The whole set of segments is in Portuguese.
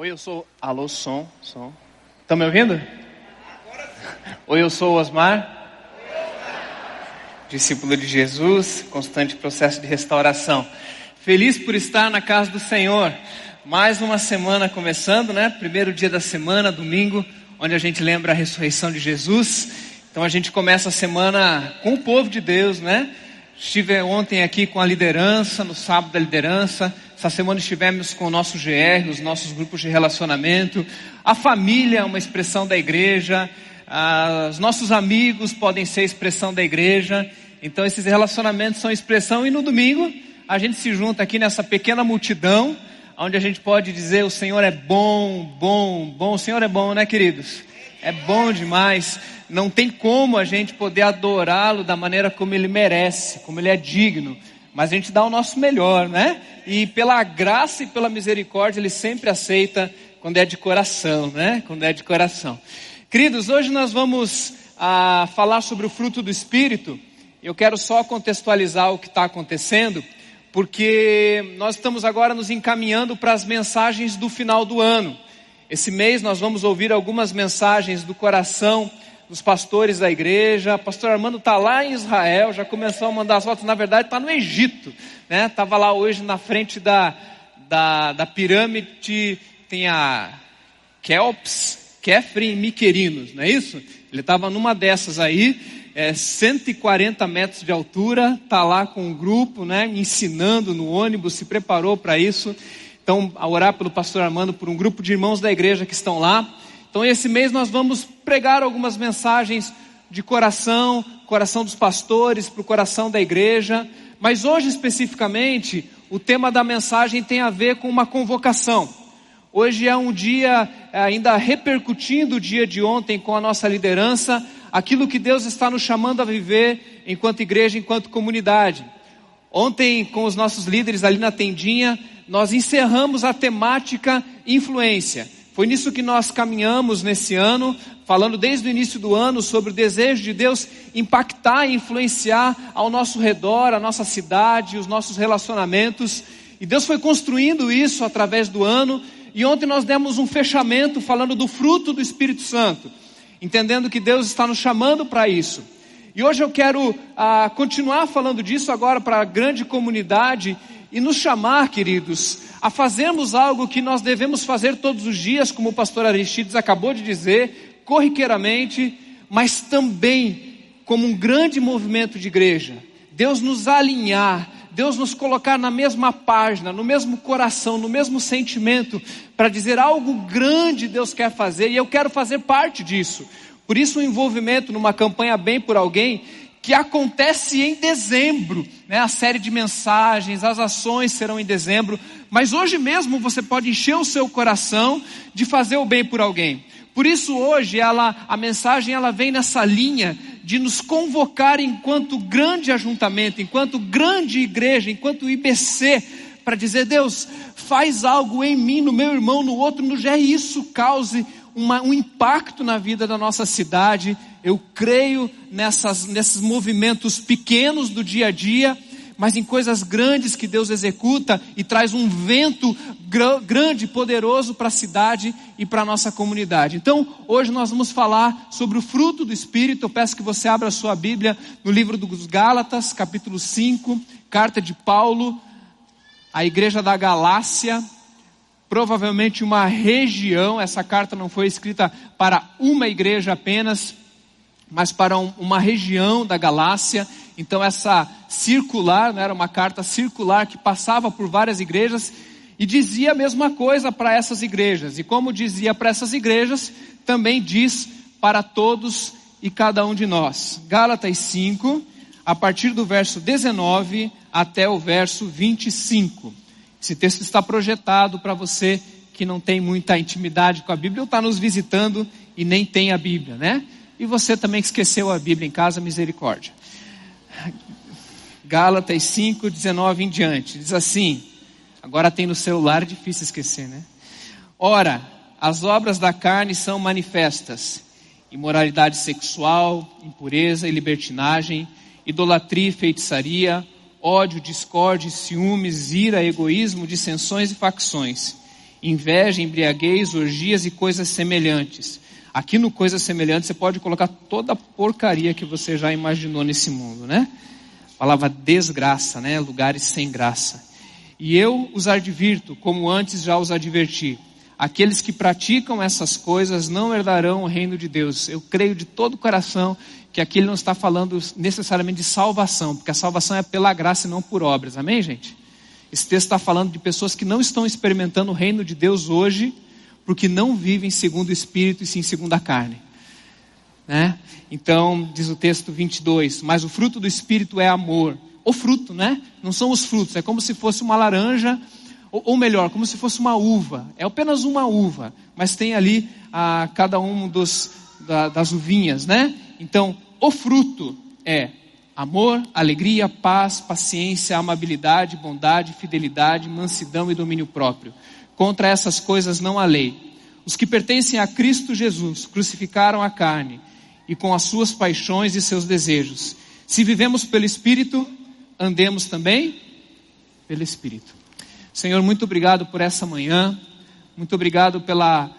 Oi, eu sou. Alô, som, som. Estão me ouvindo? Oi, eu sou Osmar. Discípulo de Jesus, constante processo de restauração. Feliz por estar na casa do Senhor. Mais uma semana começando, né? Primeiro dia da semana, domingo, onde a gente lembra a ressurreição de Jesus. Então a gente começa a semana com o povo de Deus, né? Estive ontem aqui com a liderança, no sábado da liderança. Essa semana estivemos com o nosso GR, os nossos grupos de relacionamento. A família é uma expressão da igreja. Ah, os nossos amigos podem ser expressão da igreja. Então esses relacionamentos são expressão. E no domingo a gente se junta aqui nessa pequena multidão, onde a gente pode dizer: o Senhor é bom, bom, bom. O Senhor é bom, né, queridos? É bom demais. Não tem como a gente poder adorá-lo da maneira como ele merece, como ele é digno. Mas a gente dá o nosso melhor, né? E pela graça e pela misericórdia, ele sempre aceita quando é de coração, né? Quando é de coração. Queridos, hoje nós vamos ah, falar sobre o fruto do Espírito. Eu quero só contextualizar o que está acontecendo porque nós estamos agora nos encaminhando para as mensagens do final do ano. Esse mês nós vamos ouvir algumas mensagens do coração dos pastores da igreja. O pastor Armando está lá em Israel, já começou a mandar as fotos. Na verdade, está no Egito. Estava né? lá hoje na frente da, da, da pirâmide, tem a Kelps, Kefren e Miquerinos, não é isso? Ele estava numa dessas aí, é, 140 metros de altura, está lá com um grupo, né, ensinando no ônibus, se preparou para isso. Então, a orar pelo pastor Armando, por um grupo de irmãos da igreja que estão lá. Então, esse mês nós vamos pregar algumas mensagens de coração, coração dos pastores, para o coração da igreja. Mas hoje, especificamente, o tema da mensagem tem a ver com uma convocação. Hoje é um dia, é, ainda repercutindo o dia de ontem com a nossa liderança, aquilo que Deus está nos chamando a viver enquanto igreja, enquanto comunidade. Ontem, com os nossos líderes ali na tendinha, nós encerramos a temática influência. Foi nisso que nós caminhamos nesse ano, falando desde o início do ano sobre o desejo de Deus impactar e influenciar ao nosso redor, a nossa cidade, os nossos relacionamentos. E Deus foi construindo isso através do ano. E ontem nós demos um fechamento falando do fruto do Espírito Santo entendendo que Deus está nos chamando para isso. E hoje eu quero ah, continuar falando disso agora para a grande comunidade e nos chamar, queridos, a fazermos algo que nós devemos fazer todos os dias, como o pastor Aristides acabou de dizer, corriqueiramente, mas também como um grande movimento de igreja. Deus nos alinhar Deus nos colocar na mesma página, no mesmo coração, no mesmo sentimento, para dizer algo grande Deus quer fazer e eu quero fazer parte disso. Por isso, o envolvimento numa campanha Bem por Alguém, que acontece em dezembro, né? a série de mensagens, as ações serão em dezembro, mas hoje mesmo você pode encher o seu coração de fazer o bem por alguém. Por isso hoje ela, a mensagem ela vem nessa linha de nos convocar enquanto grande ajuntamento, enquanto grande igreja, enquanto IBC, para dizer, Deus, faz algo em mim, no meu irmão, no outro, no e isso cause uma, um impacto na vida da nossa cidade. Eu creio nessas, nesses movimentos pequenos do dia a dia, mas em coisas grandes que Deus executa e traz um vento gr grande, poderoso para a cidade e para a nossa comunidade. Então, hoje nós vamos falar sobre o fruto do Espírito. Eu peço que você abra a sua Bíblia no livro dos Gálatas, capítulo 5, carta de Paulo, à igreja da Galácia, provavelmente uma região, essa carta não foi escrita para uma igreja apenas, mas para um, uma região da Galácia. Então, essa circular, né, era uma carta circular que passava por várias igrejas e dizia a mesma coisa para essas igrejas. E como dizia para essas igrejas, também diz para todos e cada um de nós. Gálatas 5, a partir do verso 19 até o verso 25. Esse texto está projetado para você que não tem muita intimidade com a Bíblia ou está nos visitando e nem tem a Bíblia, né? E você também que esqueceu a Bíblia em casa, misericórdia. Gálatas 5, 19 em diante. Diz assim: agora tem no celular, difícil esquecer, né? Ora, as obras da carne são manifestas: imoralidade sexual, impureza e libertinagem, idolatria e feitiçaria, ódio, discórdia, ciúmes, ira, egoísmo, dissensões e facções. inveja, embriaguez, orgias e coisas semelhantes. Aqui no coisas semelhantes você pode colocar toda a porcaria que você já imaginou nesse mundo, né? A palavra desgraça, né? Lugares sem graça. E eu os advirto, como antes já os adverti. Aqueles que praticam essas coisas não herdarão o reino de Deus. Eu creio de todo o coração que aqui ele não está falando necessariamente de salvação, porque a salvação é pela graça e não por obras. Amém, gente? Esse texto está falando de pessoas que não estão experimentando o reino de Deus hoje, porque não vivem segundo o Espírito e sim segundo a carne. Né? Então, diz o texto 22, mas o fruto do Espírito é amor. O fruto, né? Não são os frutos, é como se fosse uma laranja, ou, ou melhor, como se fosse uma uva. É apenas uma uva, mas tem ali a, ah, cada um dos, da, das uvinhas, né? Então, o fruto é amor, alegria, paz, paciência, amabilidade, bondade, fidelidade, mansidão e domínio próprio. Contra essas coisas não há lei. Os que pertencem a Cristo Jesus crucificaram a carne e com as suas paixões e seus desejos. Se vivemos pelo Espírito, andemos também pelo Espírito. Senhor, muito obrigado por essa manhã. Muito obrigado pela,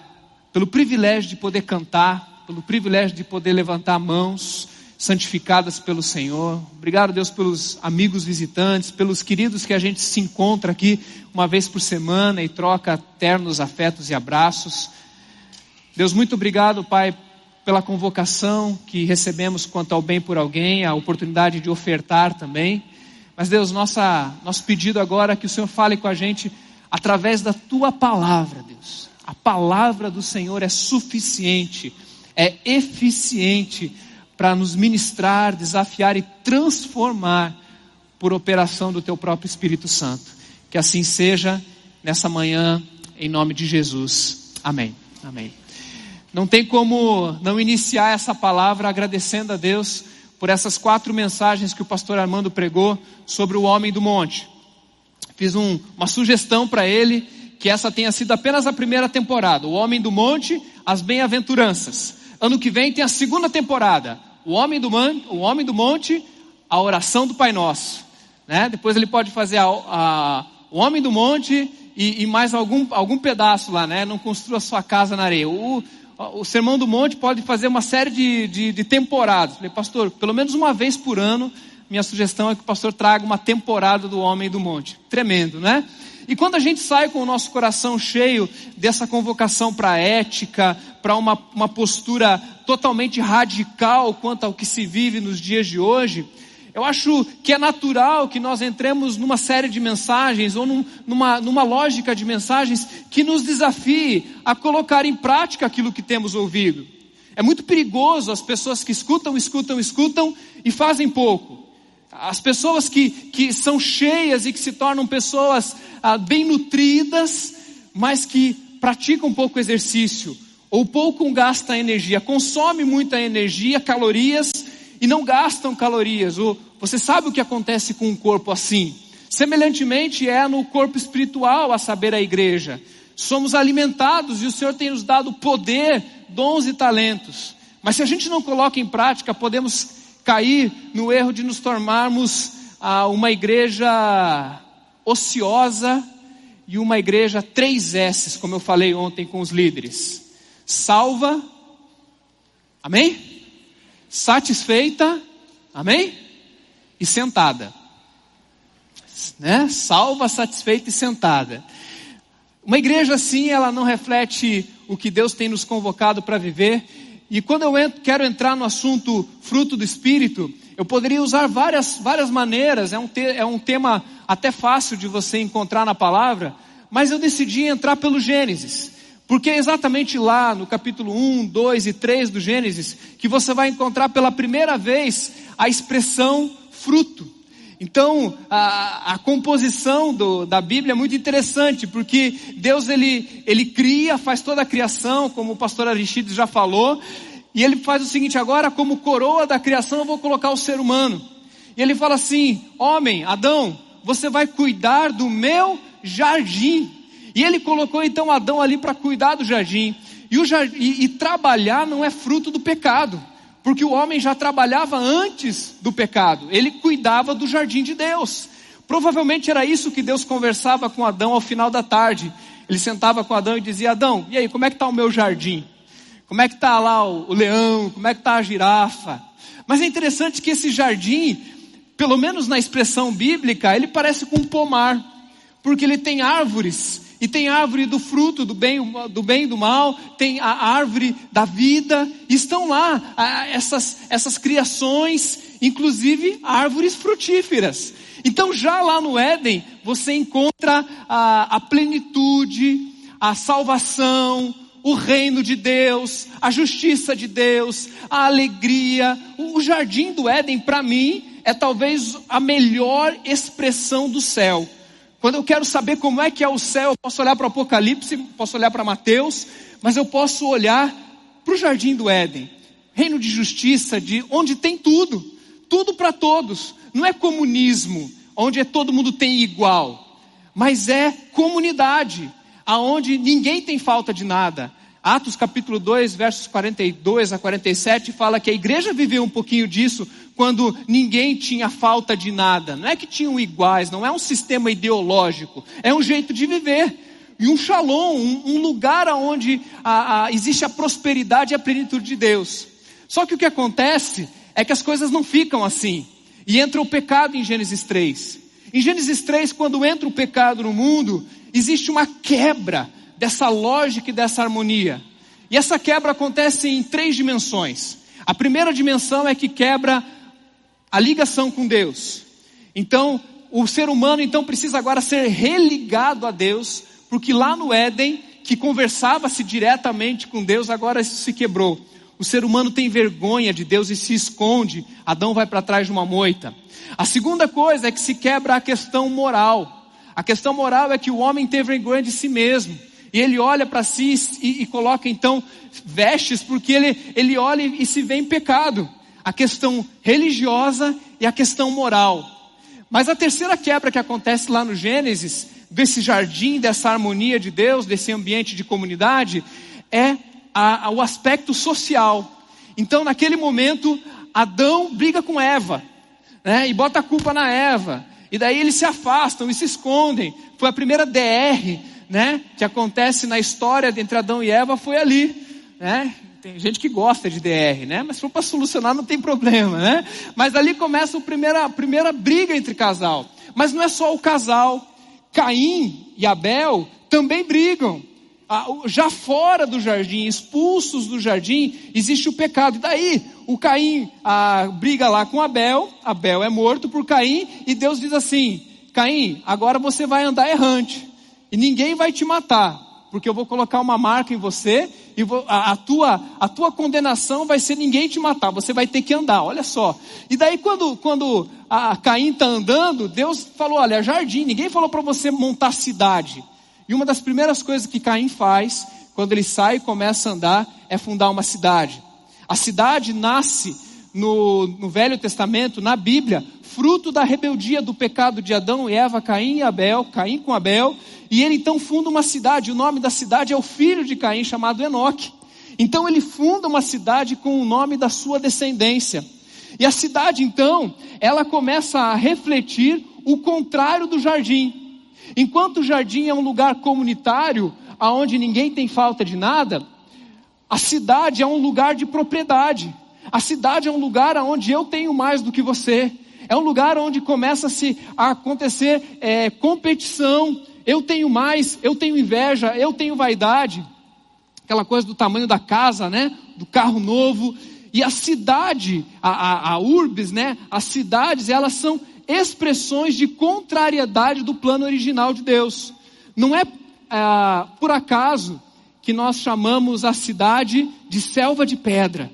pelo privilégio de poder cantar, pelo privilégio de poder levantar mãos santificadas pelo Senhor. Obrigado, Deus, pelos amigos visitantes, pelos queridos que a gente se encontra aqui uma vez por semana e troca ternos afetos e abraços. Deus, muito obrigado, Pai, pela convocação que recebemos quanto ao bem por alguém, a oportunidade de ofertar também. Mas, Deus, nossa, nosso pedido agora é que o Senhor fale com a gente através da tua palavra, Deus. A palavra do Senhor é suficiente, é eficiente para nos ministrar, desafiar e transformar por operação do teu próprio Espírito Santo. Que assim seja nessa manhã, em nome de Jesus. Amém. Amém. Não tem como não iniciar essa palavra agradecendo a Deus por essas quatro mensagens que o pastor Armando pregou sobre o homem do monte. Fiz um, uma sugestão para ele que essa tenha sido apenas a primeira temporada. O homem do monte, as bem-aventuranças. Ano que vem tem a segunda temporada o homem do, man, o homem do monte, a oração do Pai Nosso. Né? Depois ele pode fazer a, a, o homem do monte e, e, mais algum, algum pedaço lá, né? Não construa sua casa na areia. O, o sermão do monte pode fazer uma série de, de, de temporadas. Falei, pastor, pelo menos uma vez por ano, minha sugestão é que o pastor traga uma temporada do homem do monte. Tremendo, né? E quando a gente sai com o nosso coração cheio dessa convocação para ética, para uma, uma postura totalmente radical quanto ao que se vive nos dias de hoje, eu acho que é natural que nós entremos numa série de mensagens ou num, numa, numa lógica de mensagens que nos desafie a colocar em prática aquilo que temos ouvido. É muito perigoso as pessoas que escutam, escutam, escutam e fazem pouco. As pessoas que, que são cheias e que se tornam pessoas ah, bem nutridas, mas que praticam pouco exercício, ou pouco gastam energia, consome muita energia, calorias, e não gastam calorias. Você sabe o que acontece com um corpo assim? Semelhantemente é no corpo espiritual, a saber, a igreja. Somos alimentados e o Senhor tem nos dado poder, dons e talentos. Mas se a gente não coloca em prática, podemos cair no erro de nos tornarmos ah, uma igreja ociosa e uma igreja três S's, como eu falei ontem com os líderes. Salva, amém? Satisfeita, amém? E sentada. Né? Salva, satisfeita e sentada. Uma igreja assim, ela não reflete o que Deus tem nos convocado para viver. E quando eu entro, quero entrar no assunto fruto do Espírito, eu poderia usar várias, várias maneiras, é um, te, é um tema até fácil de você encontrar na palavra, mas eu decidi entrar pelo Gênesis. Porque é exatamente lá no capítulo 1, 2 e 3 do Gênesis que você vai encontrar pela primeira vez a expressão fruto. Então, a, a composição do, da Bíblia é muito interessante, porque Deus ele, ele cria, faz toda a criação, como o pastor Aristides já falou, e ele faz o seguinte: agora, como coroa da criação, eu vou colocar o ser humano. E ele fala assim: homem, Adão, você vai cuidar do meu jardim. E ele colocou então Adão ali para cuidar do jardim. E, o jardim, e, e trabalhar não é fruto do pecado, porque o homem já trabalhava antes do pecado, ele cuidava do jardim de Deus. Provavelmente era isso que Deus conversava com Adão ao final da tarde. ele sentava com Adão e dizia: Adão, e aí, como é que está o meu jardim? Como é que está lá o, o leão? Como é que está a girafa? Mas é interessante que esse jardim, pelo menos na expressão bíblica, ele parece com um pomar, porque ele tem árvores e tem árvore do fruto, do bem, do bem e do mal, tem a árvore da vida, estão lá essas, essas criações, inclusive árvores frutíferas. Então, já lá no Éden, você encontra a, a plenitude, a salvação, o reino de Deus, a justiça de Deus, a alegria. O jardim do Éden, para mim, é talvez a melhor expressão do céu. Quando eu quero saber como é que é o céu, eu posso olhar para o Apocalipse, posso olhar para Mateus, mas eu posso olhar para o jardim do Éden, reino de justiça, de onde tem tudo, tudo para todos. Não é comunismo, onde é todo mundo tem igual, mas é comunidade, aonde ninguém tem falta de nada. Atos capítulo 2, versos 42 a 47 fala que a igreja viveu um pouquinho disso quando ninguém tinha falta de nada. Não é que tinham iguais, não é um sistema ideológico, é um jeito de viver. E um shalom, um, um lugar onde a, a, existe a prosperidade e a plenitude de Deus. Só que o que acontece é que as coisas não ficam assim. E entra o pecado em Gênesis 3. Em Gênesis 3, quando entra o pecado no mundo, existe uma quebra dessa lógica e dessa harmonia. E essa quebra acontece em três dimensões. A primeira dimensão é que quebra a ligação com Deus. Então, o ser humano então precisa agora ser religado a Deus, porque lá no Éden, que conversava-se diretamente com Deus, agora isso se quebrou. O ser humano tem vergonha de Deus e se esconde. Adão vai para trás de uma moita. A segunda coisa é que se quebra a questão moral. A questão moral é que o homem tem vergonha de si mesmo. E ele olha para si e, e, coloca então vestes, porque ele, ele olha e se vê em pecado. A questão religiosa e a questão moral. Mas a terceira quebra que acontece lá no Gênesis, desse jardim, dessa harmonia de Deus, desse ambiente de comunidade, é a, a, o aspecto social. Então, naquele momento, Adão briga com Eva, né, e bota a culpa na Eva. E daí eles se afastam e se escondem. Foi a primeira DR né, que acontece na história entre Adão e Eva foi ali, né? Tem gente que gosta de DR, né? Mas se for para solucionar não tem problema, né? Mas ali começa a primeira, a primeira briga entre casal. Mas não é só o casal. Caim e Abel também brigam. Já fora do jardim, expulsos do jardim, existe o pecado. E daí, o Caim a, briga lá com Abel, Abel é morto por Caim, e Deus diz assim: Caim, agora você vai andar errante. E ninguém vai te matar, porque eu vou colocar uma marca em você e vou, a, a, tua, a tua condenação vai ser ninguém te matar, você vai ter que andar, olha só. E daí quando, quando a, Caim está andando, Deus falou, olha, jardim, ninguém falou para você montar cidade. E uma das primeiras coisas que Caim faz, quando ele sai e começa a andar, é fundar uma cidade. A cidade nasce no, no Velho Testamento, na Bíblia, fruto da rebeldia do pecado de Adão e Eva, Caim e Abel, Caim com Abel, e ele então funda uma cidade, o nome da cidade é o filho de Caim, chamado Enoque. Então ele funda uma cidade com o nome da sua descendência. E a cidade então, ela começa a refletir o contrário do jardim. Enquanto o jardim é um lugar comunitário, aonde ninguém tem falta de nada, a cidade é um lugar de propriedade. A cidade é um lugar onde eu tenho mais do que você. É um lugar onde começa-se a acontecer é, competição. Eu tenho mais, eu tenho inveja, eu tenho vaidade. Aquela coisa do tamanho da casa, né? Do carro novo. E a cidade, a, a, a urbes, né? As cidades, elas são expressões de contrariedade do plano original de Deus. Não é ah, por acaso que nós chamamos a cidade de selva de pedra.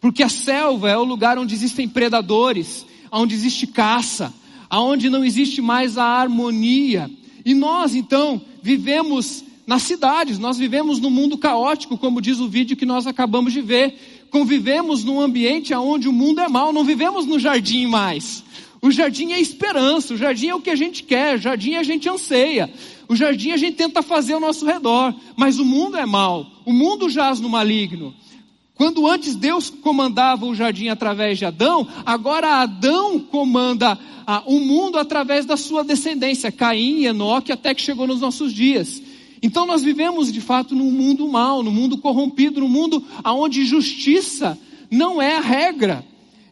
Porque a selva é o lugar onde existem predadores, onde existe caça, aonde não existe mais a harmonia. E nós, então, vivemos nas cidades, nós vivemos no mundo caótico, como diz o vídeo que nós acabamos de ver. Convivemos num ambiente onde o mundo é mau, não vivemos no jardim mais. O jardim é esperança, o jardim é o que a gente quer, o jardim a gente anseia. O jardim a gente tenta fazer ao nosso redor, mas o mundo é mau, o mundo jaz no maligno. Quando antes Deus comandava o jardim através de Adão, agora Adão comanda ah, o mundo através da sua descendência, Caim Enoque, até que chegou nos nossos dias. Então nós vivemos de fato num mundo mal, num mundo corrompido, num mundo onde justiça não é a regra.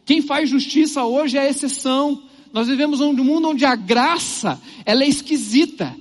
Quem faz justiça hoje é a exceção. Nós vivemos num mundo onde a graça ela é esquisita,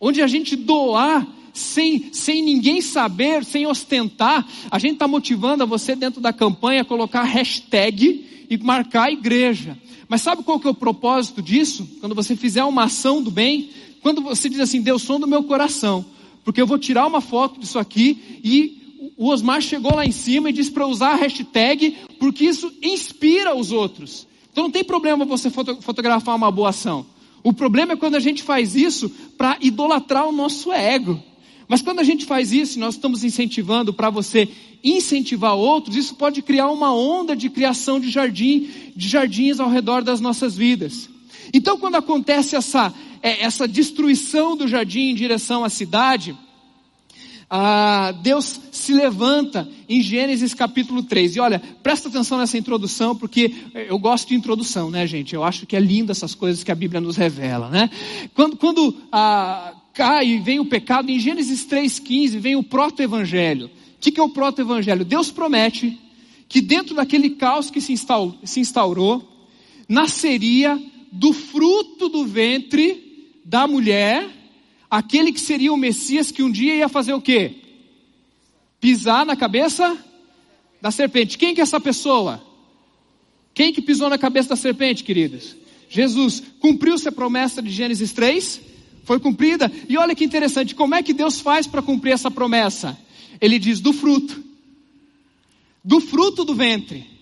onde a gente doar sem, sem ninguém saber, sem ostentar. A gente está motivando a você dentro da campanha a colocar hashtag e marcar a igreja. Mas sabe qual que é o propósito disso? Quando você fizer uma ação do bem, quando você diz assim, Deus, som do meu coração, porque eu vou tirar uma foto disso aqui e o Osmar chegou lá em cima e disse para usar a hashtag, porque isso inspira os outros. Então não tem problema você foto fotografar uma boa ação. O problema é quando a gente faz isso para idolatrar o nosso ego. Mas quando a gente faz isso, nós estamos incentivando para você incentivar outros, isso pode criar uma onda de criação de jardim, de jardins ao redor das nossas vidas. Então, quando acontece essa, é, essa destruição do jardim em direção à cidade, ah, Deus se levanta em Gênesis capítulo 3. E olha, presta atenção nessa introdução, porque eu gosto de introdução, né, gente? Eu acho que é lindo essas coisas que a Bíblia nos revela, né? Quando, quando ah, cai e vem o pecado, em Gênesis 3,15 vem o proto-evangelho. O que, que é o proto-evangelho? Deus promete que dentro daquele caos que se instaurou, nasceria do fruto do ventre da mulher, aquele que seria o Messias que um dia ia fazer o quê? Pisar na cabeça da serpente. Quem que é essa pessoa? Quem que pisou na cabeça da serpente, queridos? Jesus. Cumpriu-se a promessa de Gênesis 3? Foi cumprida. E olha que interessante, como é que Deus faz para cumprir essa promessa? Ele diz: do fruto, do fruto do ventre.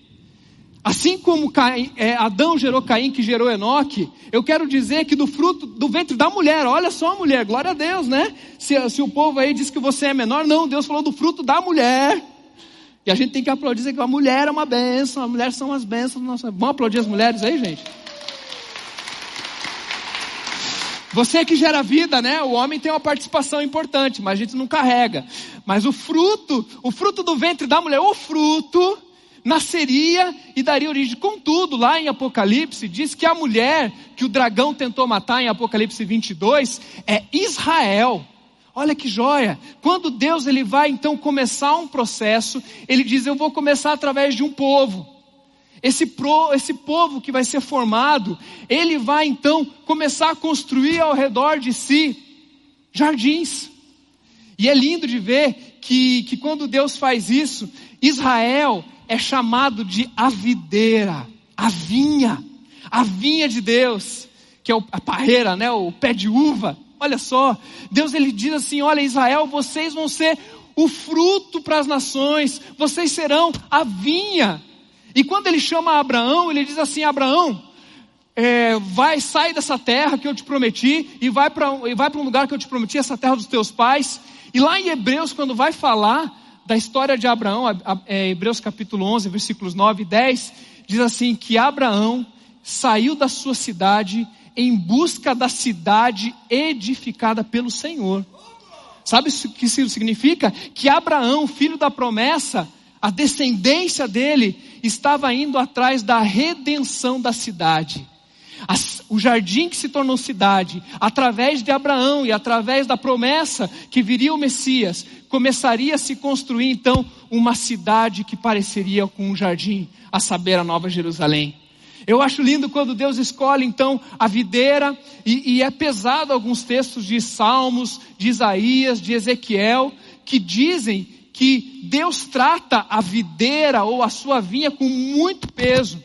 Assim como Caim, é, Adão gerou Caim, que gerou Enoque, eu quero dizer que do fruto do ventre da mulher, olha só a mulher, glória a Deus, né? Se, se o povo aí diz que você é menor, não, Deus falou do fruto da mulher. E a gente tem que aplaudir, dizer que a mulher é uma bênção, as mulheres são as bênçãos. Nossa, vamos aplaudir as mulheres aí, gente? Você que gera vida, né? O homem tem uma participação importante, mas a gente não carrega. Mas o fruto, o fruto do ventre da mulher, o fruto, nasceria e daria origem. Contudo, lá em Apocalipse, diz que a mulher que o dragão tentou matar em Apocalipse 22 é Israel. Olha que joia! Quando Deus ele vai então começar um processo, ele diz: Eu vou começar através de um povo. Esse, pro, esse povo que vai ser formado, ele vai então começar a construir ao redor de si jardins. E é lindo de ver que, que quando Deus faz isso, Israel é chamado de a videira, a vinha, a vinha de Deus, que é a parreira, né, o pé de uva. Olha só, Deus ele diz assim: olha, Israel, vocês vão ser o fruto para as nações, vocês serão a vinha. E quando ele chama Abraão, ele diz assim: Abraão, é, vai, sai dessa terra que eu te prometi e vai para um lugar que eu te prometi, essa terra dos teus pais. E lá em Hebreus, quando vai falar da história de Abraão, é, Hebreus capítulo 11, versículos 9 e 10, diz assim: que Abraão saiu da sua cidade em busca da cidade edificada pelo Senhor. Sabe o que isso significa? Que Abraão, filho da promessa, a descendência dele estava indo atrás da redenção da cidade. O jardim que se tornou cidade, através de Abraão e através da promessa que viria o Messias, começaria a se construir então uma cidade que pareceria com um jardim, a saber, a Nova Jerusalém. Eu acho lindo quando Deus escolhe então a videira, e, e, é pesado alguns textos de Salmos, de Isaías, de Ezequiel, que dizem que Deus trata a videira ou a sua vinha com muito peso.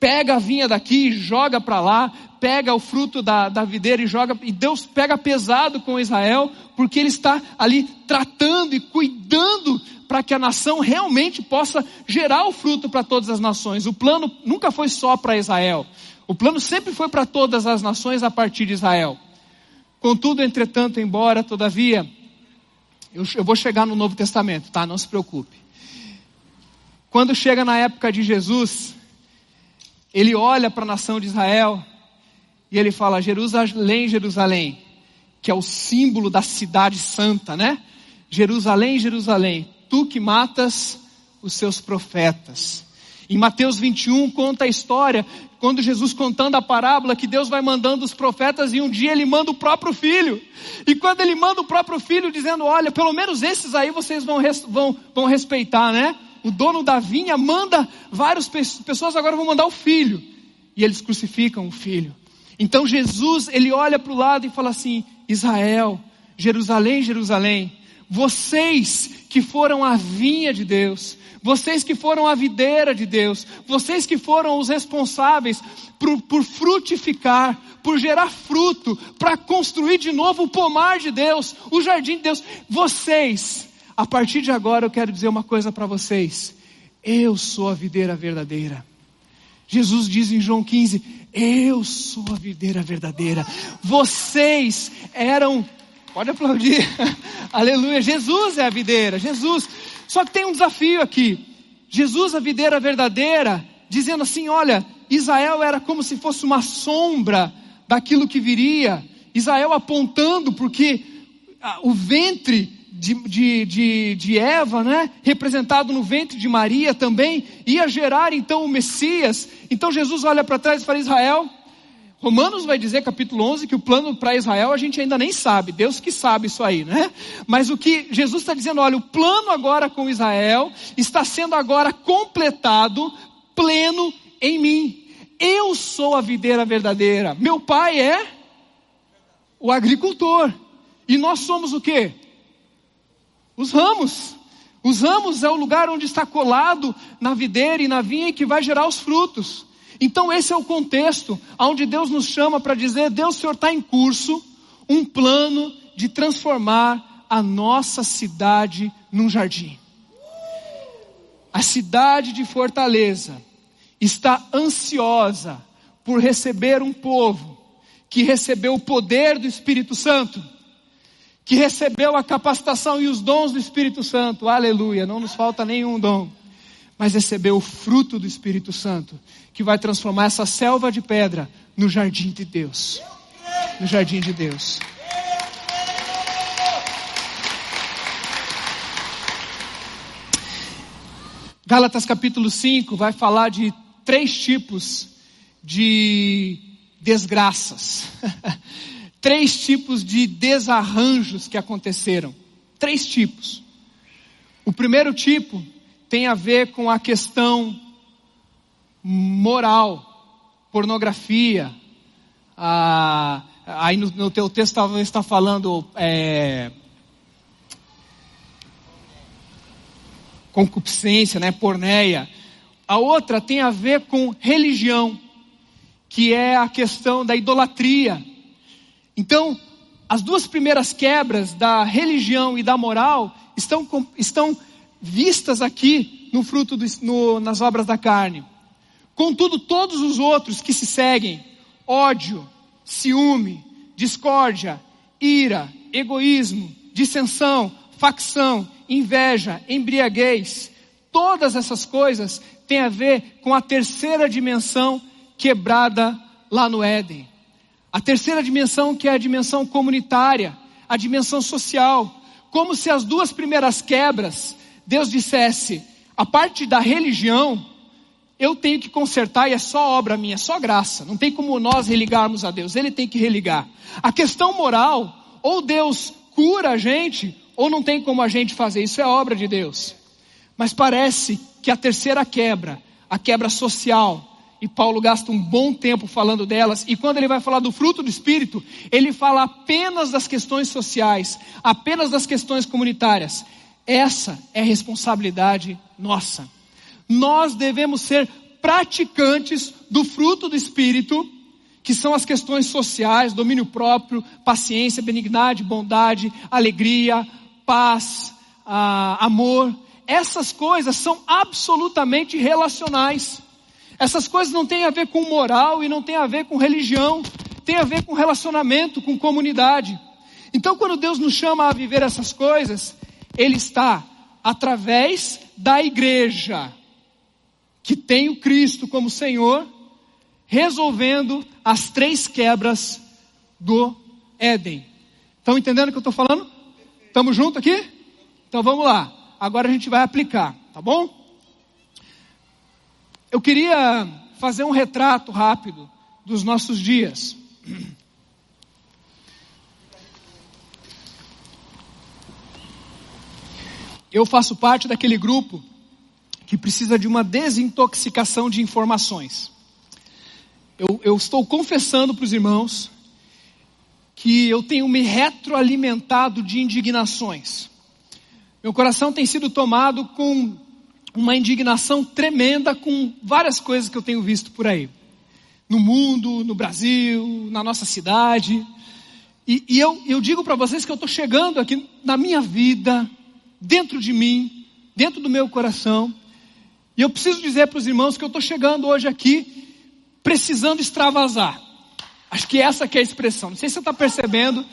Pega a vinha daqui e joga para lá, pega o fruto da, da videira e joga, e Deus pega pesado com Israel, porque Ele está ali tratando e cuidando para que a nação realmente possa gerar o fruto para todas as nações. O plano nunca foi só para Israel, o plano sempre foi para todas as nações a partir de Israel. Contudo, entretanto, embora, todavia, eu, eu vou chegar no Novo Testamento, tá? Não se preocupe. Quando chega na época de Jesus, ele olha para a nação de Israel e ele fala: Jerusalém, Jerusalém, que é o símbolo da cidade santa, né? Jerusalém, Jerusalém, tu que matas os seus profetas Em Mateus 21 conta a história, quando Jesus contando a parábola, que Deus vai mandando os profetas e um dia ele manda o próprio filho. E quando ele manda o próprio filho dizendo, olha, pelo menos esses aí vocês vão, vão, vão respeitar, né? O dono da vinha manda várias pessoas, agora vão mandar o filho. E eles crucificam o filho. Então Jesus, ele olha para o lado e fala assim, Israel, Jerusalém, Jerusalém, vocês que foram a vinha de Deus, vocês que foram a videira de Deus, vocês que foram os responsáveis por, por frutificar, por gerar fruto, para construir de novo o pomar de Deus, o jardim de Deus, vocês, a partir de agora eu quero dizer uma coisa para vocês: eu sou a videira verdadeira. Jesus diz em João 15: Eu sou a videira verdadeira. Vocês eram. Pode aplaudir. Aleluia. Jesus é a videira. Jesus. Só que tem um desafio aqui. Jesus, a videira verdadeira, dizendo assim: olha, Israel era como se fosse uma sombra daquilo que viria. Israel apontando, porque o ventre de, de, de, de, Eva, né, representado no ventre de Maria também, ia gerar então o Messias. Então Jesus olha para trás e fala: Israel, Romanos vai dizer, capítulo 11, que o plano para Israel a gente ainda nem sabe, Deus que sabe isso aí, né? Mas o que Jesus está dizendo, olha, o plano agora com Israel está sendo agora completado, pleno em mim. Eu sou a videira verdadeira, meu pai é o agricultor, e nós somos o que? Os ramos. Os ramos é o lugar onde está colado na videira e na vinha e que vai gerar os frutos. Então esse é o contexto onde Deus nos chama para dizer, Deus, Senhor está em curso um plano de transformar a nossa cidade num jardim. A cidade de Fortaleza está ansiosa por receber um povo que recebeu o poder do Espírito Santo, que recebeu a capacitação e os dons do Espírito Santo. Aleluia, não nos falta nenhum dom mas recebeu o fruto do Espírito Santo, que vai transformar essa selva de pedra no jardim de Deus. No jardim de Deus. Gálatas capítulo 5 vai falar de três tipos de desgraças. três tipos de desarranjos que aconteceram. Três tipos. O primeiro tipo tem a ver com a questão moral, pornografia. Ah, aí no, no, teu texto talvez está falando é, concupiscência, né, porneia. A outra tem a ver com religião, que é a questão da idolatria. Então, as duas primeiras quebras da religião e da moral estão, estão vistas aqui no fruto do, no, nas obras da carne. Contudo, todos os outros que se seguem, ódio, ciúme, discórdia, ira, egoísmo, dissensão, facção, inveja, embriaguez, todas essas coisas têm a ver com a terceira dimensão quebrada lá no Éden. A terceira dimensão que é a dimensão comunitária, a dimensão social, como se as duas primeiras quebras Deus dissesse: a parte da religião, eu tenho que consertar e é só obra minha, é só graça. Não tem como nós religarmos a Deus, Ele tem que religar. A questão moral, ou Deus cura a gente, ou não tem como a gente fazer, isso é obra de Deus. Mas parece que a terceira quebra, a quebra social, e Paulo gasta um bom tempo falando delas, e quando ele vai falar do fruto do Espírito, ele fala apenas das questões sociais, apenas das questões comunitárias. Essa é responsabilidade nossa. Nós devemos ser praticantes do fruto do Espírito, que são as questões sociais, domínio próprio, paciência, benignidade, bondade, alegria, paz, ah, amor. Essas coisas são absolutamente relacionais. Essas coisas não têm a ver com moral e não têm a ver com religião, tem a ver com relacionamento, com comunidade. Então, quando Deus nos chama a viver essas coisas, ele está através da igreja, que tem o Cristo como Senhor, resolvendo as três quebras do Éden. Estão entendendo o que eu estou falando? Estamos juntos aqui? Então vamos lá. Agora a gente vai aplicar, tá bom? Eu queria fazer um retrato rápido dos nossos dias. Eu faço parte daquele grupo que precisa de uma desintoxicação de informações. Eu, eu estou confessando para os irmãos que eu tenho me retroalimentado de indignações. Meu coração tem sido tomado com uma indignação tremenda com várias coisas que eu tenho visto por aí. No mundo, no Brasil, na nossa cidade. E, e eu, eu digo para vocês que eu estou chegando aqui na minha vida, dentro de mim, dentro do meu coração. E eu preciso dizer para os irmãos que eu estou chegando hoje aqui precisando extravasar. Acho que essa que é a expressão. Não sei se você está percebendo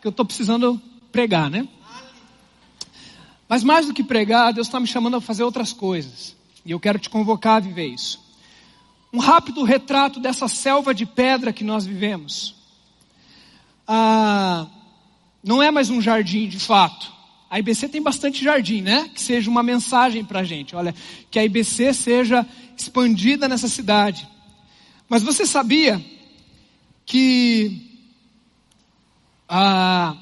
que eu estou precisando pregar, né? Mas mais do que pregar, Deus está me chamando a fazer outras coisas. E eu quero te convocar a viver isso. Um rápido retrato dessa selva de pedra que nós vivemos. Ah, não é mais um jardim de fato. A IBC tem bastante jardim, né? Que seja uma mensagem para a gente. Olha, que a IBC seja expandida nessa cidade. Mas você sabia que ah,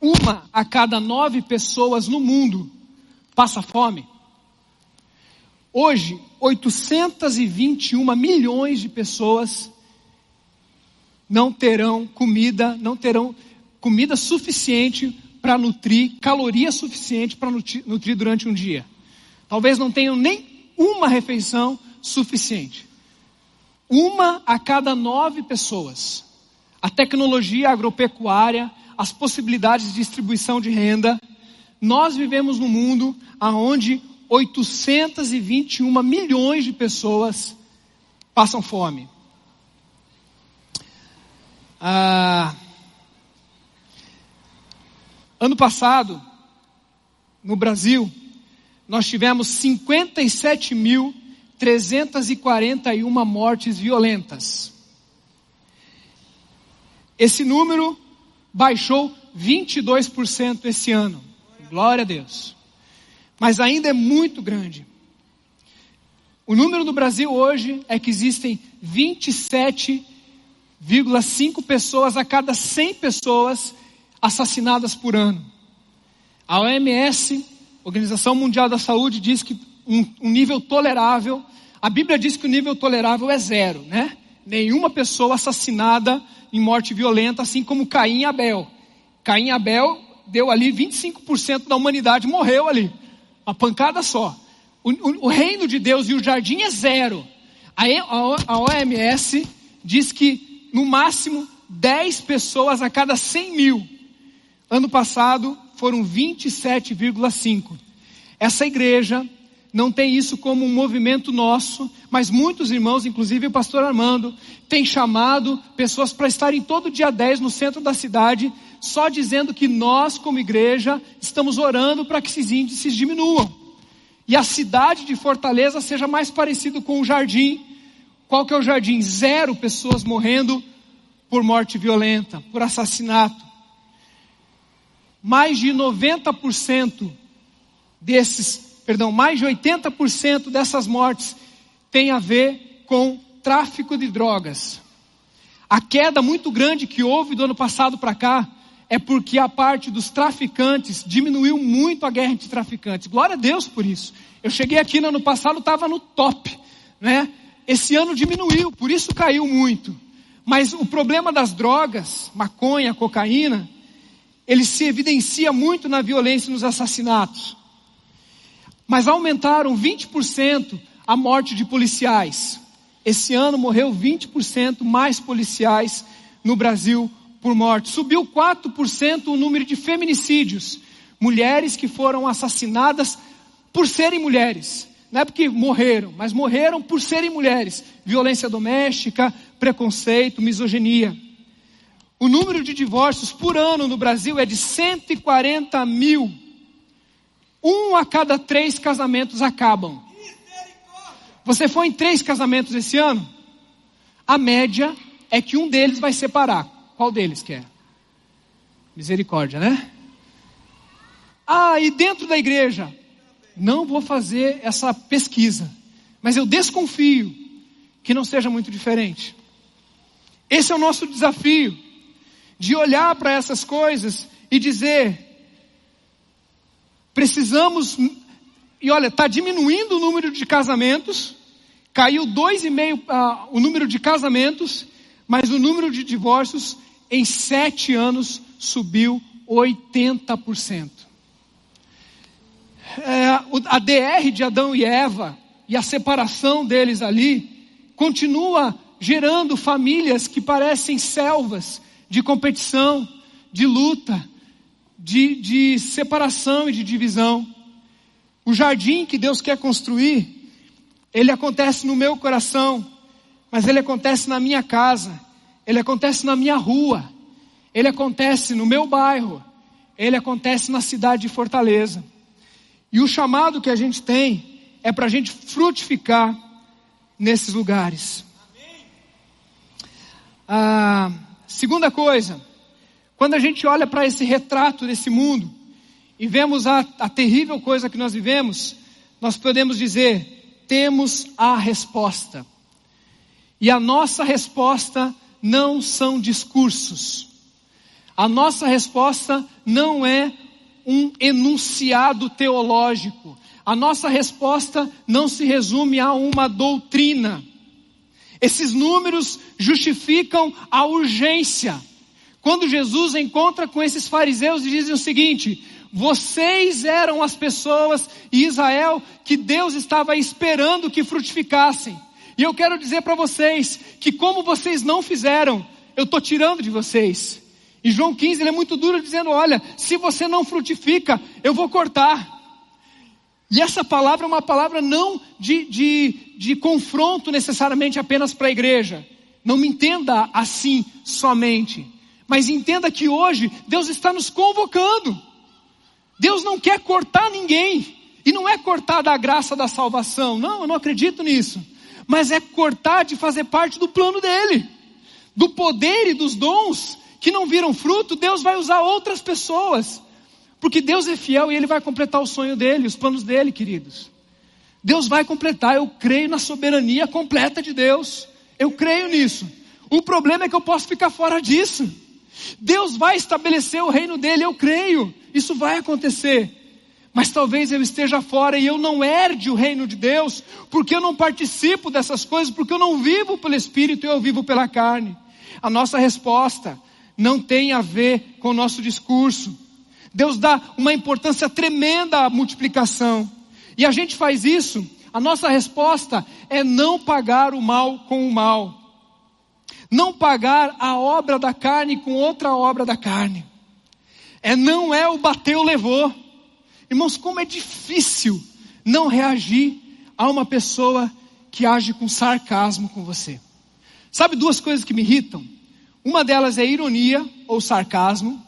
uma a cada nove pessoas no mundo passa fome? Hoje, 821 milhões de pessoas não terão comida, não terão comida suficiente para nutrir, caloria suficiente para nutrir, durante um dia. Talvez não tenham nem uma refeição suficiente. Uma a cada nove pessoas. A tecnologia agropecuária, as possibilidades de distribuição de renda. Nós vivemos num mundo onde 821 milhões de pessoas passam fome. Ah, Ano passado, no Brasil, nós tivemos 57.341 mortes violentas. Esse número baixou 22% esse ano. Glória a Deus. Mas ainda é muito grande. O número no Brasil hoje é que existem 27,5 pessoas a cada 100 pessoas assassinadas por ano. A OMS, Organização Mundial da Saúde, diz que um, um nível tolerável, a Bíblia diz que o nível tolerável é zero, né? Nenhuma pessoa assassinada em morte violenta, assim como Caim e Abel. Caim e Abel deu ali 25% da humanidade morreu ali. Uma pancada só. O, o, o, reino de Deus e o jardim é zero. A, a, a OMS diz que no máximo 10 pessoas a cada 100 mil Ano passado foram 27,5. Essa igreja não tem isso como um movimento nosso, mas muitos irmãos, inclusive o pastor Armando, tem chamado pessoas para estarem todo dia 10 no centro da cidade, só dizendo que nós, como igreja, estamos orando para que esses índices diminuam. E a cidade de Fortaleza seja mais parecido com o jardim. Qual que é o jardim? Zero pessoas morrendo por morte violenta, por assassinato mais de 90% desses, perdão, mais de 80% dessas mortes tem a ver com tráfico de drogas. A queda muito grande que houve do ano passado para cá é porque a parte dos traficantes diminuiu muito a guerra entre traficantes. Glória a Deus por isso. Eu cheguei aqui no ano passado, estava no top, né? Esse ano diminuiu, por isso caiu muito. Mas o problema das drogas, maconha, cocaína, ele se evidencia muito na violência e nos assassinatos. Mas aumentaram 20% a morte de policiais. Esse ano morreu 20% mais policiais no Brasil por morte. Subiu 4% o número de feminicídios. Mulheres que foram assassinadas por serem mulheres. Não é porque morreram, mas morreram por serem mulheres. Violência doméstica, preconceito, misoginia. O número de divórcios por ano no Brasil é de 140 mil. Um a cada três casamentos acabam. Você foi em três casamentos esse ano? A média é que um deles vai separar. Qual deles quer? Misericórdia, né? Ah, e dentro da igreja? não vou fazer essa pesquisa, mas eu desconfio que não seja muito diferente. Esse é o nosso desafio, de olhar para essas coisas e dizer: precisamos, e olha, está diminuindo o número de casamentos, caiu 2,5% uh, o número de casamentos, mas o número de divórcios em sete anos subiu 80%. É, a DR de Adão e Eva e a separação deles ali continua gerando famílias que parecem selvas de competição, de luta, de, de separação e de divisão. O jardim que Deus quer construir, ele acontece no meu coração, mas ele acontece na minha casa, ele acontece na minha rua, ele acontece no meu bairro, ele acontece na cidade de Fortaleza. E o chamado que a gente tem é para a gente frutificar nesses lugares. Ah, segunda coisa, quando a gente olha para esse retrato desse mundo e vemos a, a terrível coisa que nós vivemos, nós podemos dizer: temos a resposta. E a nossa resposta não são discursos. A nossa resposta não é um enunciado teológico. A nossa resposta não se resume a uma doutrina. Esses números justificam a urgência. Quando Jesus encontra com esses fariseus e dizem o seguinte: vocês eram as pessoas e Israel que Deus estava esperando que frutificassem. E eu quero dizer para vocês que como vocês não fizeram, eu estou tirando de vocês. E João 15 ele é muito duro dizendo: olha, se você não frutifica, eu vou cortar. E essa palavra é uma palavra não de, de, de confronto necessariamente apenas para a igreja. Não me entenda assim somente. Mas entenda que hoje Deus está nos convocando. Deus não quer cortar ninguém. E não é cortar da graça da salvação. Não, eu não acredito nisso. Mas é cortar de fazer parte do plano dele. Do poder e dos dons que não viram fruto, Deus vai usar outras pessoas. Porque Deus é fiel e Ele vai completar o sonho dele, os planos dele, queridos. Deus vai completar, eu creio na soberania completa de Deus. Eu creio nisso. O problema é que eu posso ficar fora disso. Deus vai estabelecer o reino dele, eu creio. Isso vai acontecer. Mas talvez eu esteja fora e eu não herde o reino de Deus, porque eu não participo dessas coisas, porque eu não vivo pelo Espírito, eu vivo pela carne. A nossa resposta não tem a ver com o nosso discurso. Deus dá uma importância tremenda à multiplicação. E a gente faz isso, a nossa resposta é não pagar o mal com o mal. Não pagar a obra da carne com outra obra da carne. É não é o bateu levou. Irmãos, como é difícil não reagir a uma pessoa que age com sarcasmo com você. Sabe duas coisas que me irritam? Uma delas é ironia ou sarcasmo,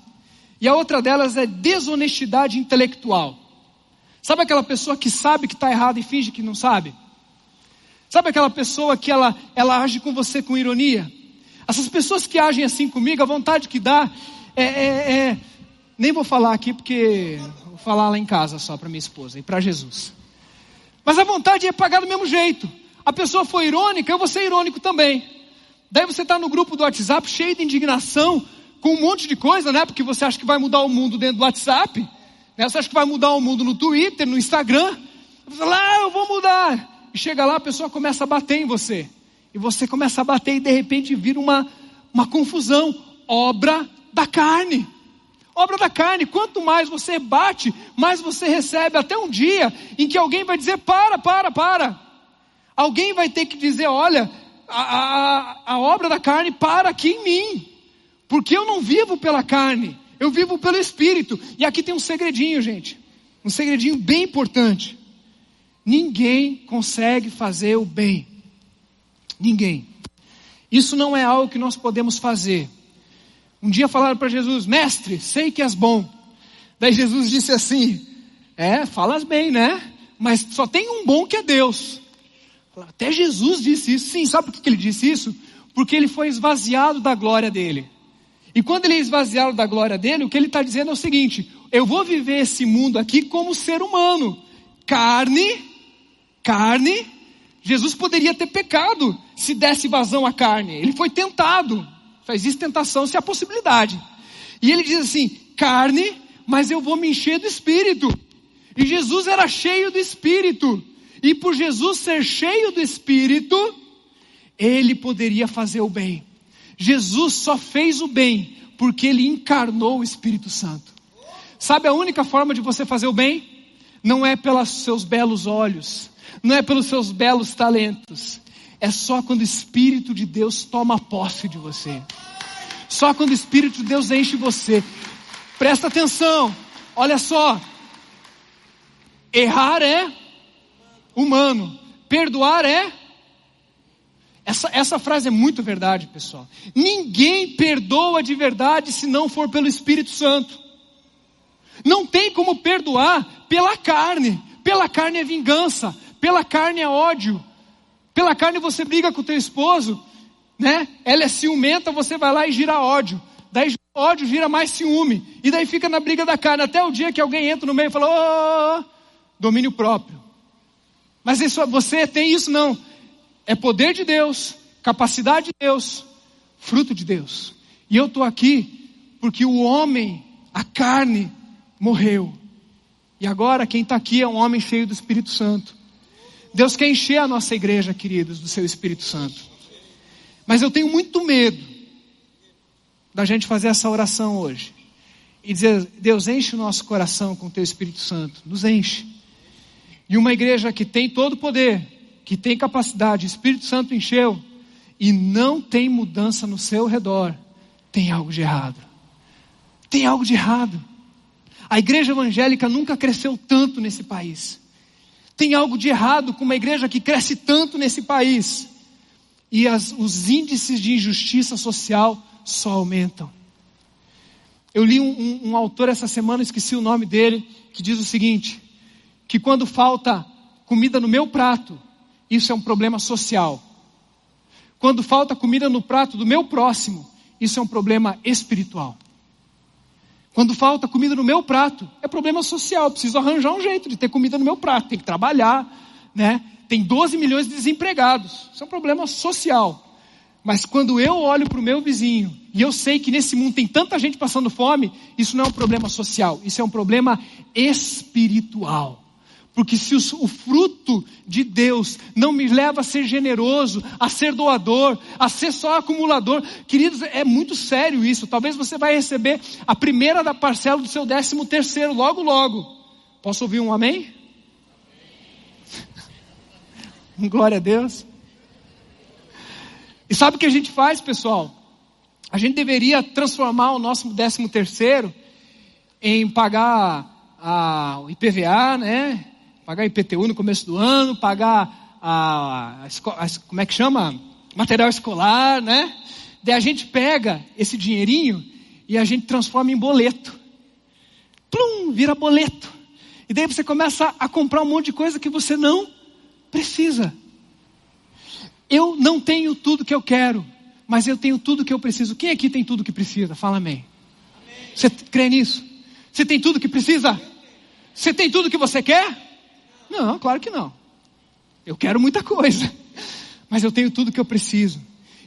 e a outra delas é desonestidade intelectual. Sabe aquela pessoa que sabe que está errado e finge que não sabe? Sabe aquela pessoa que ela, ela age com você com ironia? Essas pessoas que agem assim comigo, a vontade que dá é, é, é nem vou falar aqui porque vou falar lá em casa só para minha esposa e para Jesus. Mas a vontade é pagar do mesmo jeito. A pessoa foi irônica, eu vou ser irônico também. Daí você está no grupo do WhatsApp cheio de indignação, com um monte de coisa, né? Porque você acha que vai mudar o mundo dentro do WhatsApp. Né? Você acha que vai mudar o mundo no Twitter, no Instagram. Você fala, ah, eu vou mudar. E chega lá, a pessoa começa a bater em você. E você começa a bater e de repente vira uma, uma confusão. Obra da carne. Obra da carne. Quanto mais você bate, mais você recebe. Até um dia em que alguém vai dizer: para, para, para. Alguém vai ter que dizer: olha, a, a, a obra da carne para aqui em mim. Porque eu não vivo pela carne, eu vivo pelo Espírito. E aqui tem um segredinho, gente. Um segredinho bem importante. Ninguém consegue fazer o bem. Ninguém. Isso não é algo que nós podemos fazer. Um dia falaram para Jesus, mestre, sei que és bom. Daí Jesus disse assim: É, falas bem, né? Mas só tem um bom que é Deus. Até Jesus disse isso. Sim, sabe por que ele disse isso? Porque ele foi esvaziado da glória dele. E quando ele é esvaziado da glória dele, o que ele está dizendo é o seguinte: eu vou viver esse mundo aqui como ser humano. carne, carne, Jesus poderia ter pecado se desse vazão à carne. Ele foi tentado. Faz isso tentação se há possibilidade. E ele diz assim: carne, mas eu vou me encher do espírito. E Jesus era cheio do espírito. E por Jesus ser cheio do espírito, ele poderia fazer o bem. Jesus só fez o bem porque ele encarnou o Espírito Santo. Sabe a única forma de você fazer o bem? Não é pelos seus belos olhos, não é pelos seus belos talentos. É só quando o Espírito de Deus toma posse de você. Só quando o Espírito de Deus enche você. Presta atenção, olha só. Errar é humano, perdoar é. Essa, essa frase é muito verdade, pessoal. Ninguém perdoa de verdade se não for pelo Espírito Santo. Não tem como perdoar pela carne. Pela carne é vingança, pela carne é ódio. Pela carne você briga com o teu esposo, né? Ela é ciumenta, você vai lá e gira ódio. Daí ódio vira mais ciúme. E daí fica na briga da carne. Até o dia que alguém entra no meio e fala, oh, oh, domínio próprio. Mas isso, você tem isso não. É poder de Deus, capacidade de Deus, fruto de Deus. E eu estou aqui porque o homem, a carne, morreu. E agora quem está aqui é um homem cheio do Espírito Santo. Deus quer encher a nossa igreja, queridos, do seu Espírito Santo. Mas eu tenho muito medo da gente fazer essa oração hoje. E dizer, Deus, enche o nosso coração com o teu Espírito Santo. Nos enche. E uma igreja que tem todo o poder, que tem capacidade, o Espírito Santo encheu, e não tem mudança no seu redor, tem algo de errado. Tem algo de errado. A igreja evangélica nunca cresceu tanto nesse país. Tem algo de errado com uma igreja que cresce tanto nesse país. E as, os índices de injustiça social só aumentam. Eu li um, um, um autor essa semana, esqueci o nome dele, que diz o seguinte: que quando falta comida no meu prato, isso é um problema social. Quando falta comida no prato do meu próximo, isso é um problema espiritual. Quando falta comida no meu prato, é problema social. Preciso arranjar um jeito de ter comida no meu prato. Tem que trabalhar, né? Tem 12 milhões de desempregados. Isso é um problema social. Mas quando eu olho para o meu vizinho e eu sei que nesse mundo tem tanta gente passando fome, isso não é um problema social, isso é um problema espiritual. Porque se o, fruto de Deus não me leva a ser generoso, a ser doador, a ser só acumulador, queridos, é muito sério isso. Talvez você vai receber a primeira da parcela do seu décimo terceiro logo, logo. Posso ouvir um amém? amém? Glória a Deus. E sabe o que a gente faz, pessoal? A gente deveria transformar o nosso décimo terceiro em pagar a, o IPVA, né? Pagar IPTU no começo do ano, pagar a, a, a, como é que chama? Material escolar, né? Daí a gente pega esse dinheirinho e a gente transforma em boleto. Plum, vira boleto. E daí você começa a comprar um monte de coisa que você não precisa. Eu não tenho tudo que eu quero, mas eu tenho tudo que eu preciso. Quem aqui tem tudo que precisa? Fala amém. amém. Você crê nisso? Você tem tudo que precisa? Você tem tudo que você quer? Não, claro que não. Eu quero muita coisa, mas eu tenho tudo que eu preciso.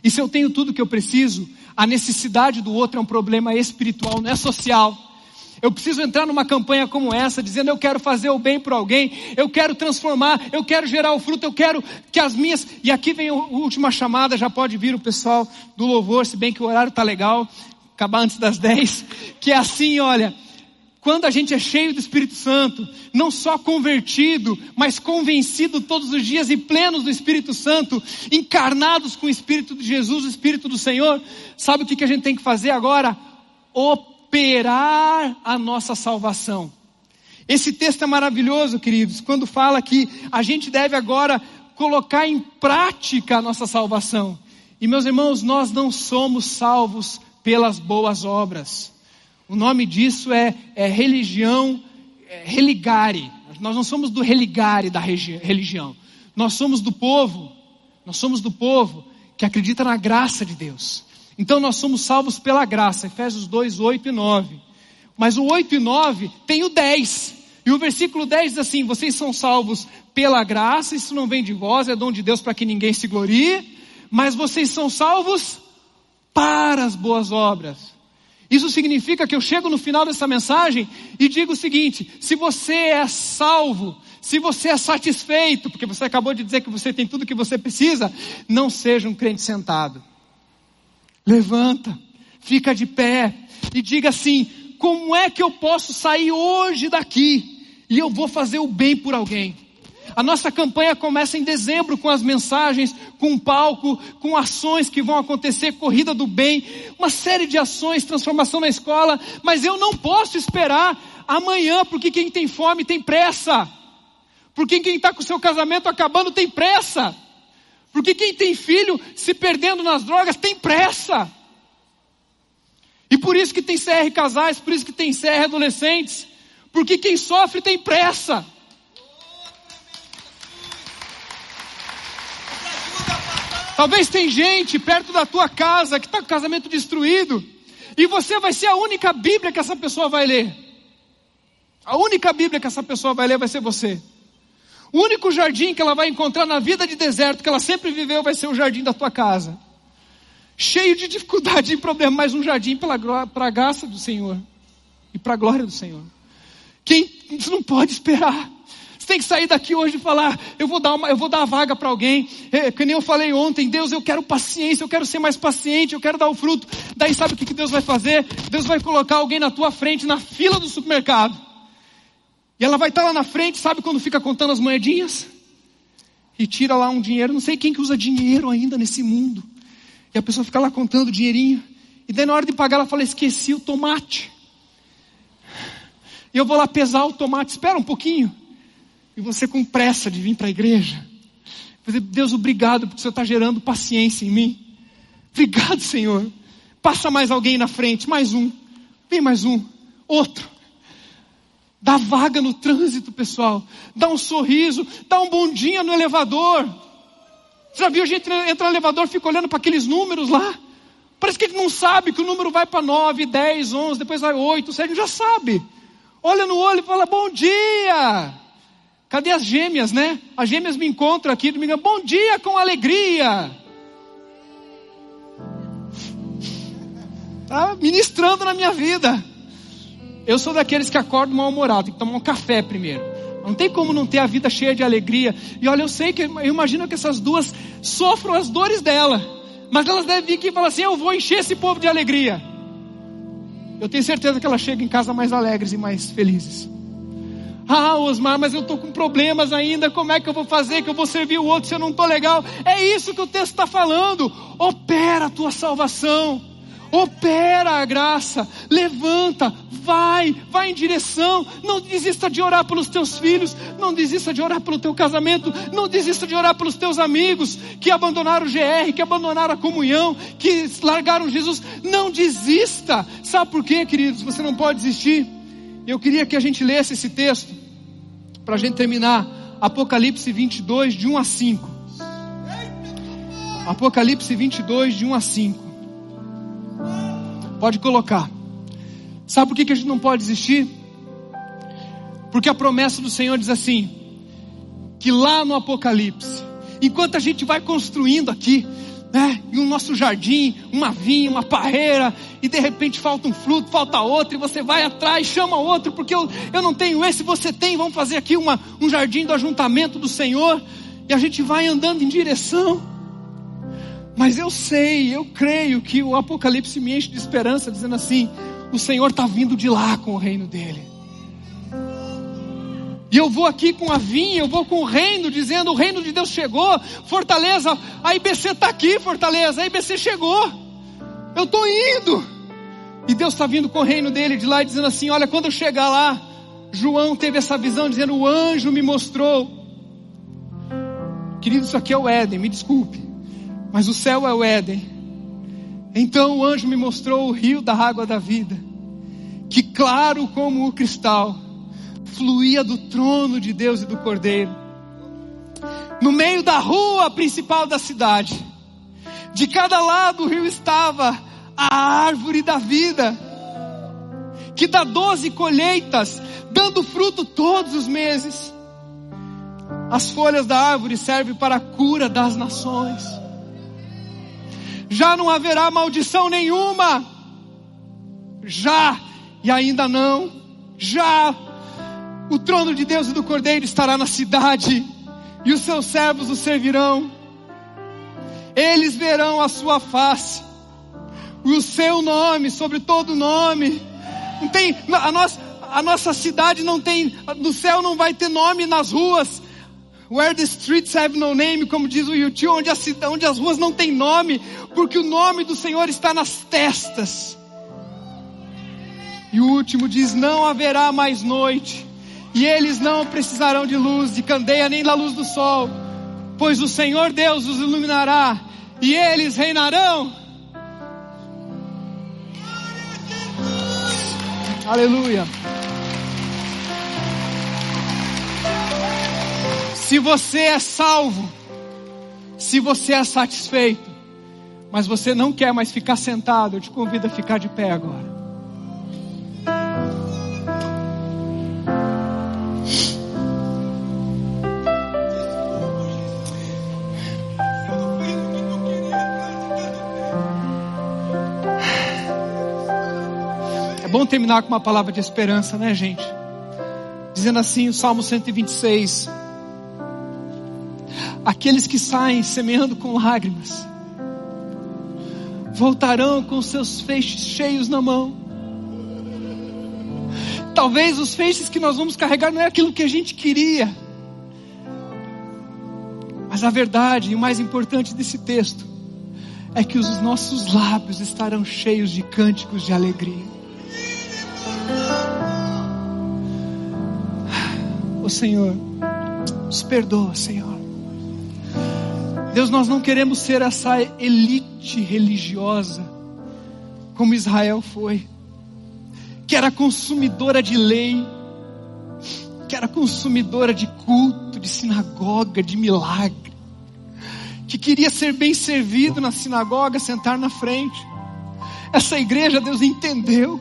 E se eu tenho tudo que eu preciso, a necessidade do outro é um problema espiritual, não é social. Eu preciso entrar numa campanha como essa, dizendo eu quero fazer o bem para alguém, eu quero transformar, eu quero gerar o fruto, eu quero que as minhas. E aqui vem a última chamada, já pode vir o pessoal do louvor, se bem que o horário está legal, acabar antes das 10. Que é assim, olha, quando a gente é cheio do Espírito Santo, não só convertido, mas convencido todos os dias e plenos do Espírito Santo, encarnados com o Espírito de Jesus, o Espírito do Senhor, sabe o que, a gente tem que fazer agora? Operar a nossa salvação. Esse texto é maravilhoso, queridos, quando fala que a gente deve agora colocar em prática a nossa salvação. E meus irmãos, nós não somos salvos pelas boas obras. O nome disso é, é religião é, religare. Nós não somos do religare da religião. Nós somos do povo. Nós somos do povo que acredita na graça de Deus. Então nós somos salvos pela graça. Efésios 2, 8 e 9. Mas o 8 e 9 tem o 10. E o versículo 10 diz assim: Vocês são salvos pela graça, isso não vem de vós, é dom de Deus para que ninguém se glorie, mas vocês são salvos para as boas obras. Isso significa que eu chego no final dessa mensagem e digo o seguinte: se você é salvo, se você é satisfeito, porque você acabou de dizer que você tem tudo que você precisa, não seja um crente sentado. Levanta, fica de pé e diga assim: como é que eu posso sair hoje daqui e eu vou fazer o bem por alguém? A nossa campanha começa em dezembro com as mensagens, com um palco, com ações que vão acontecer, corrida do bem, uma série de ações, transformação na escola, mas eu não posso esperar amanhã, porque quem tem fome tem pressa. Porque quem está com o seu casamento acabando tem pressa. Porque quem tem filho se perdendo nas drogas tem pressa. E por isso que tem CR casais, por isso que tem CR adolescentes. Porque quem sofre tem pressa. Talvez tem gente perto da tua casa que está com o casamento destruído. E você vai ser a única Bíblia que essa pessoa vai ler. A única Bíblia que essa pessoa vai ler vai ser você. O único jardim que ela vai encontrar na vida de deserto que ela sempre viveu vai ser o jardim da tua casa. Cheio de dificuldade e problema, mas um jardim para a graça do Senhor e para a glória do Senhor. Quem não pode esperar tem que sair daqui hoje e falar, eu vou dar uma, eu vou dar a vaga para alguém. É, que nem eu falei ontem, Deus, eu quero paciência, eu quero ser mais paciente, eu quero dar o fruto. Daí sabe o que, que Deus vai fazer? Deus vai colocar alguém na tua frente, na fila do supermercado. E ela vai estar lá na frente, sabe quando fica contando as moedinhas? E tira lá um dinheiro, não sei quem que usa dinheiro ainda nesse mundo. E a pessoa fica lá contando o dinheirinho. E daí na hora de pagar ela fala, esqueci o tomate. E eu vou lá pesar o tomate, espera um pouquinho. E você com pressa de vir para a igreja. Deus, obrigado porque o Senhor está gerando paciência em mim. Obrigado, Senhor. Passa mais alguém na frente, mais um. Vem mais um. Outro. Dá vaga no trânsito, pessoal. Dá um sorriso. Dá um bondinho no elevador. Você já viu a gente entra no elevador fica olhando para aqueles números lá? Parece que ele não sabe que o número vai para 9, 10, 11, depois vai 8, 7, já sabe. Olha no olho e fala: Bom dia. Cadê as gêmeas, né? As gêmeas me encontram aqui domingo. Bom dia com alegria. Tá ministrando na minha vida. Eu sou daqueles que acordam mal-humorado, tem que tomar um café primeiro. Não tem como não ter a vida cheia de alegria. E olha, eu sei que, eu imagino que essas duas sofram as dores dela. Mas elas devem vir aqui e falar assim: eu vou encher esse povo de alegria. Eu tenho certeza que elas chegam em casa mais alegres e mais felizes. Ah, Osmar, mas eu estou com problemas ainda. Como é que eu vou fazer? Que eu vou servir o outro se eu não estou legal? É isso que o texto está falando. Opera a tua salvação. Opera a graça. Levanta, vai, vai em direção. Não desista de orar pelos teus filhos. Não desista de orar pelo teu casamento. Não desista de orar pelos teus amigos que abandonaram o GR, que abandonaram a comunhão, que largaram Jesus. Não desista. Sabe por quê, queridos? Você não pode desistir eu queria que a gente lesse esse texto, para a gente terminar. Apocalipse 22, de 1 a 5. Apocalipse 22, de 1 a 5. Pode colocar. Sabe por que, a gente não pode desistir? Porque a promessa do Senhor diz assim: que lá no Apocalipse, enquanto a gente vai construindo aqui, né? E o nosso jardim, uma vinha, uma parreira, e de repente falta um fruto, falta outro, e você vai atrás, chama outro, porque eu, eu não tenho esse, você tem, vamos fazer aqui uma, um jardim do ajuntamento do Senhor, e a gente vai andando em direção. Mas eu sei, eu creio que o Apocalipse me enche de esperança, dizendo assim: o Senhor está vindo de lá com o reino dele. E eu vou aqui com a vinha, eu vou com o reino, dizendo: o reino de Deus chegou, Fortaleza, a IBC está aqui, Fortaleza, a IBC chegou, eu estou indo. E Deus está vindo com o reino dele de lá, dizendo assim: olha, quando eu chegar lá, João teve essa visão, dizendo: o anjo me mostrou. Querido, isso aqui é o Éden, me desculpe, mas o céu é o Éden. Então o anjo me mostrou o rio da água da vida, que claro como o cristal fluía do trono de Deus e do Cordeiro. No meio da rua principal da cidade, de cada lado do rio estava a árvore da vida, que dá doze colheitas, dando fruto todos os meses. As folhas da árvore servem para a cura das nações. Já não haverá maldição nenhuma. Já e ainda não. Já o trono de Deus e do Cordeiro estará na cidade, e os seus servos o servirão. Eles verão a sua face, e o seu nome sobre todo nome. Não tem, a nossa, a nossa cidade não tem, no céu não vai ter nome nas ruas. Where the streets have no name, como diz o YouTube, onde, onde as ruas não têm nome, porque o nome do Senhor está nas testas. E o último diz: Não haverá mais noite, e eles não precisarão de luz, de candeia, nem da luz do sol, pois o Senhor Deus os iluminará, e eles reinarão. Aleluia. Se você é salvo, se você é satisfeito, mas você não quer mais ficar sentado, eu te convido a ficar de pé agora. É bom terminar com uma palavra de esperança, né, gente? Dizendo assim, o Salmo 126. Aqueles que saem semeando com lágrimas, voltarão com seus feixes cheios na mão. Talvez os feixes que nós vamos carregar não é aquilo que a gente queria. Mas a verdade e o mais importante desse texto é que os nossos lábios estarão cheios de cânticos de alegria. O Senhor, nos perdoa, Senhor. Deus, nós não queremos ser essa elite religiosa como Israel foi, que era consumidora de lei, que era consumidora de culto, de sinagoga, de milagre, que queria ser bem servido na sinagoga, sentar na frente. Essa igreja, Deus entendeu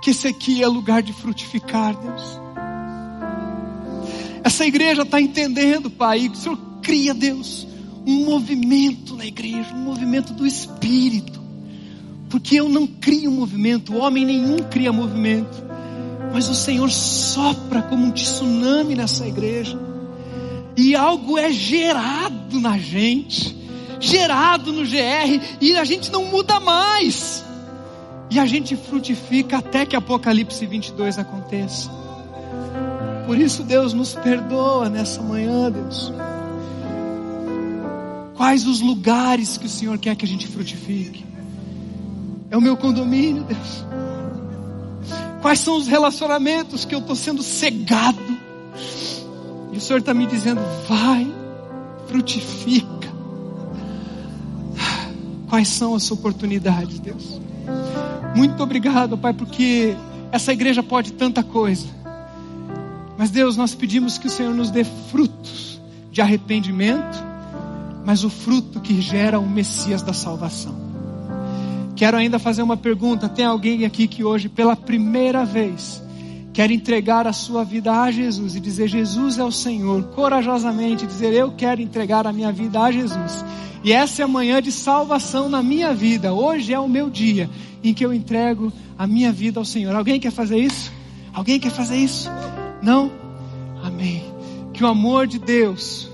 que esse aqui é lugar de frutificar, Deus. Essa igreja está entendendo, Pai, que o Senhor cria, Deus, um movimento na igreja, um movimento do Espírito. Porque eu não crio movimento, homem nenhum cria movimento. Mas o Senhor sopra como um tsunami nessa igreja. E algo é gerado na gente, gerado no GR, e a gente não muda mais. E a gente frutifica até que Apocalipse 22 aconteça. Por isso, Deus nos perdoa nessa manhã, Deus. Quais os lugares que o Senhor quer que a gente frutifique? É o meu condomínio, Deus. Quais são os relacionamentos que eu estou sendo cegado? E o Senhor está me dizendo: vai, frutifica. Quais são as oportunidades, Deus? Muito obrigado, Pai, porque essa igreja pode tanta coisa. Mas, Deus, nós pedimos que o Senhor nos dê frutos de arrependimento, mas o fruto que gera o Messias da salvação. Quero ainda fazer uma pergunta: tem alguém aqui que hoje, pela primeira vez, quer entregar a sua vida a Jesus e dizer: Jesus é o Senhor, corajosamente dizer: Eu quero entregar a minha vida a Jesus. E essa é a manhã de salvação na minha vida. Hoje é o meu dia em que eu entrego a minha vida ao Senhor. Alguém quer fazer isso? Alguém quer fazer isso? Não? Amém. Que o amor de Deus,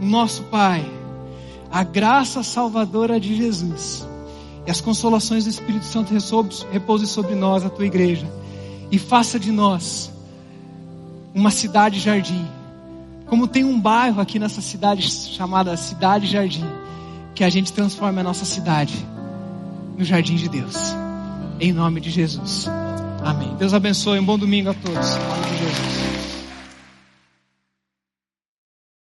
o nosso Pai, a graça salvadora de Jesus e as consolações do Espírito Santo repousem sobre nós, a tua igreja, e faça de nós uma cidade jardim. Como tem um bairro aqui nessa cidade chamada Cidade Jardim, que a gente transforme a nossa cidade no jardim de Deus. Em nome de Jesus. Amém. Deus abençoe. Um bom domingo a todos. De Jesus.